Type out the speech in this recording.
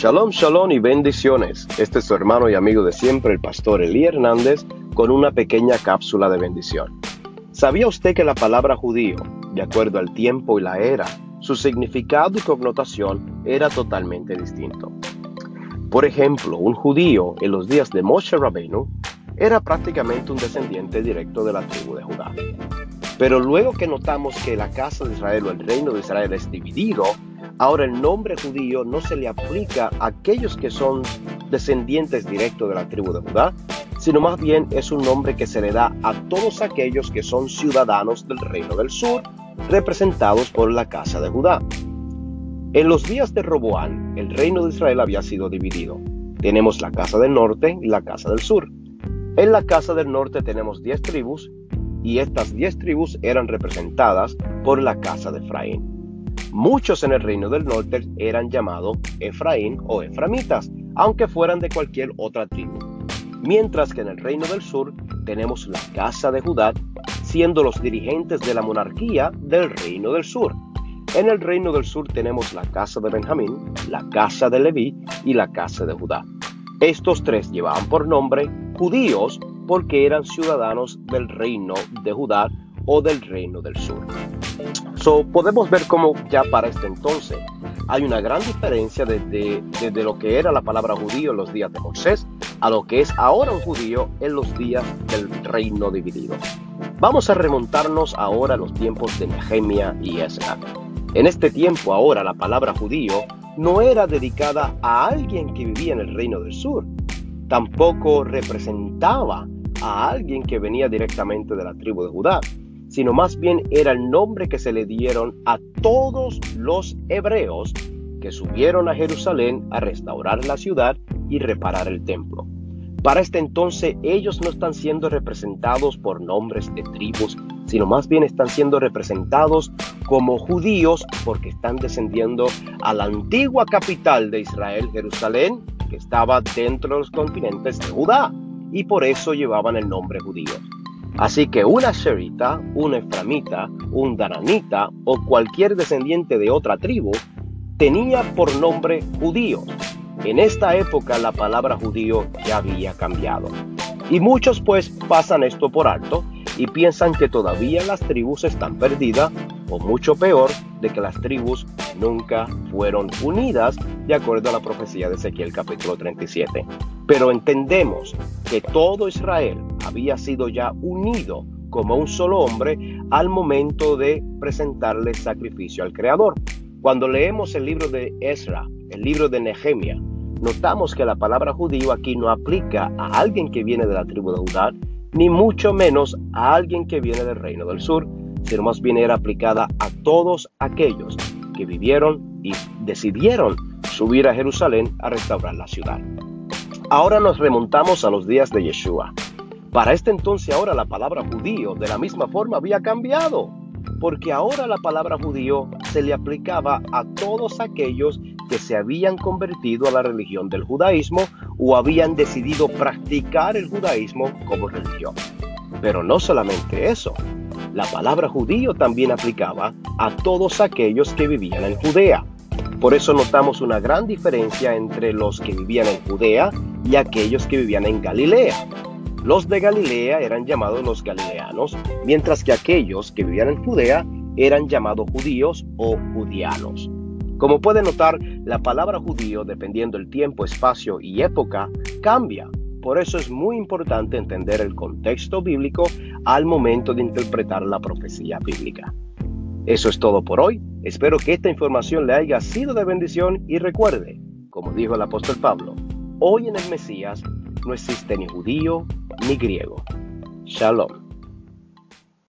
Shalom, shalom y bendiciones. Este es su hermano y amigo de siempre, el pastor Elí Hernández, con una pequeña cápsula de bendición. ¿Sabía usted que la palabra judío, de acuerdo al tiempo y la era, su significado y connotación era totalmente distinto? Por ejemplo, un judío en los días de Moshe Rabbeinu era prácticamente un descendiente directo de la tribu de Judá. Pero luego que notamos que la casa de Israel o el reino de Israel es dividido, Ahora el nombre judío no se le aplica a aquellos que son descendientes directos de la tribu de Judá, sino más bien es un nombre que se le da a todos aquellos que son ciudadanos del reino del sur, representados por la casa de Judá. En los días de Roboán, el reino de Israel había sido dividido. Tenemos la casa del norte y la casa del sur. En la casa del norte tenemos diez tribus y estas diez tribus eran representadas por la casa de Efraín. Muchos en el reino del norte eran llamados Efraín o Eframitas, aunque fueran de cualquier otra tribu. Mientras que en el reino del sur tenemos la casa de Judá, siendo los dirigentes de la monarquía del reino del sur. En el reino del sur tenemos la casa de Benjamín, la casa de Leví y la casa de Judá. Estos tres llevaban por nombre judíos porque eran ciudadanos del reino de Judá o del reino del sur. So, podemos ver cómo ya para este entonces hay una gran diferencia desde, desde lo que era la palabra judío en los días de Moisés a lo que es ahora un judío en los días del reino dividido. Vamos a remontarnos ahora a los tiempos de Nehemia y Ezra. En este tiempo ahora la palabra judío no era dedicada a alguien que vivía en el reino del sur, tampoco representaba a alguien que venía directamente de la tribu de Judá, sino más bien era el nombre que se le dieron a todos los hebreos que subieron a Jerusalén a restaurar la ciudad y reparar el templo. Para este entonces ellos no están siendo representados por nombres de tribus, sino más bien están siendo representados como judíos porque están descendiendo a la antigua capital de Israel, Jerusalén, que estaba dentro de los continentes de Judá, y por eso llevaban el nombre judío. Así que una Sherita, un Eframita, un Dananita o cualquier descendiente de otra tribu tenía por nombre judío. En esta época la palabra judío ya había cambiado. Y muchos pues pasan esto por alto y piensan que todavía las tribus están perdidas o mucho peor de que las tribus nunca fueron unidas de acuerdo a la profecía de Ezequiel capítulo 37. Pero entendemos que todo Israel había sido ya unido como un solo hombre al momento de presentarle sacrificio al Creador. Cuando leemos el libro de Ezra, el libro de Nehemia, notamos que la palabra judío aquí no aplica a alguien que viene de la tribu de Judá, ni mucho menos a alguien que viene del reino del sur, sino más bien era aplicada a todos aquellos vivieron y decidieron subir a Jerusalén a restaurar la ciudad. Ahora nos remontamos a los días de Yeshua. Para este entonces ahora la palabra judío de la misma forma había cambiado, porque ahora la palabra judío se le aplicaba a todos aquellos que se habían convertido a la religión del judaísmo o habían decidido practicar el judaísmo como religión. Pero no solamente eso, la palabra judío también aplicaba a todos aquellos que vivían en Judea. Por eso notamos una gran diferencia entre los que vivían en Judea y aquellos que vivían en Galilea. Los de Galilea eran llamados los galileanos, mientras que aquellos que vivían en Judea eran llamados judíos o judianos. Como puede notar, la palabra judío, dependiendo el tiempo, espacio y época, cambia. Por eso es muy importante entender el contexto bíblico al momento de interpretar la profecía bíblica. Eso es todo por hoy. Espero que esta información le haya sido de bendición y recuerde, como dijo el apóstol Pablo, hoy en el Mesías no existe ni judío ni griego. Shalom.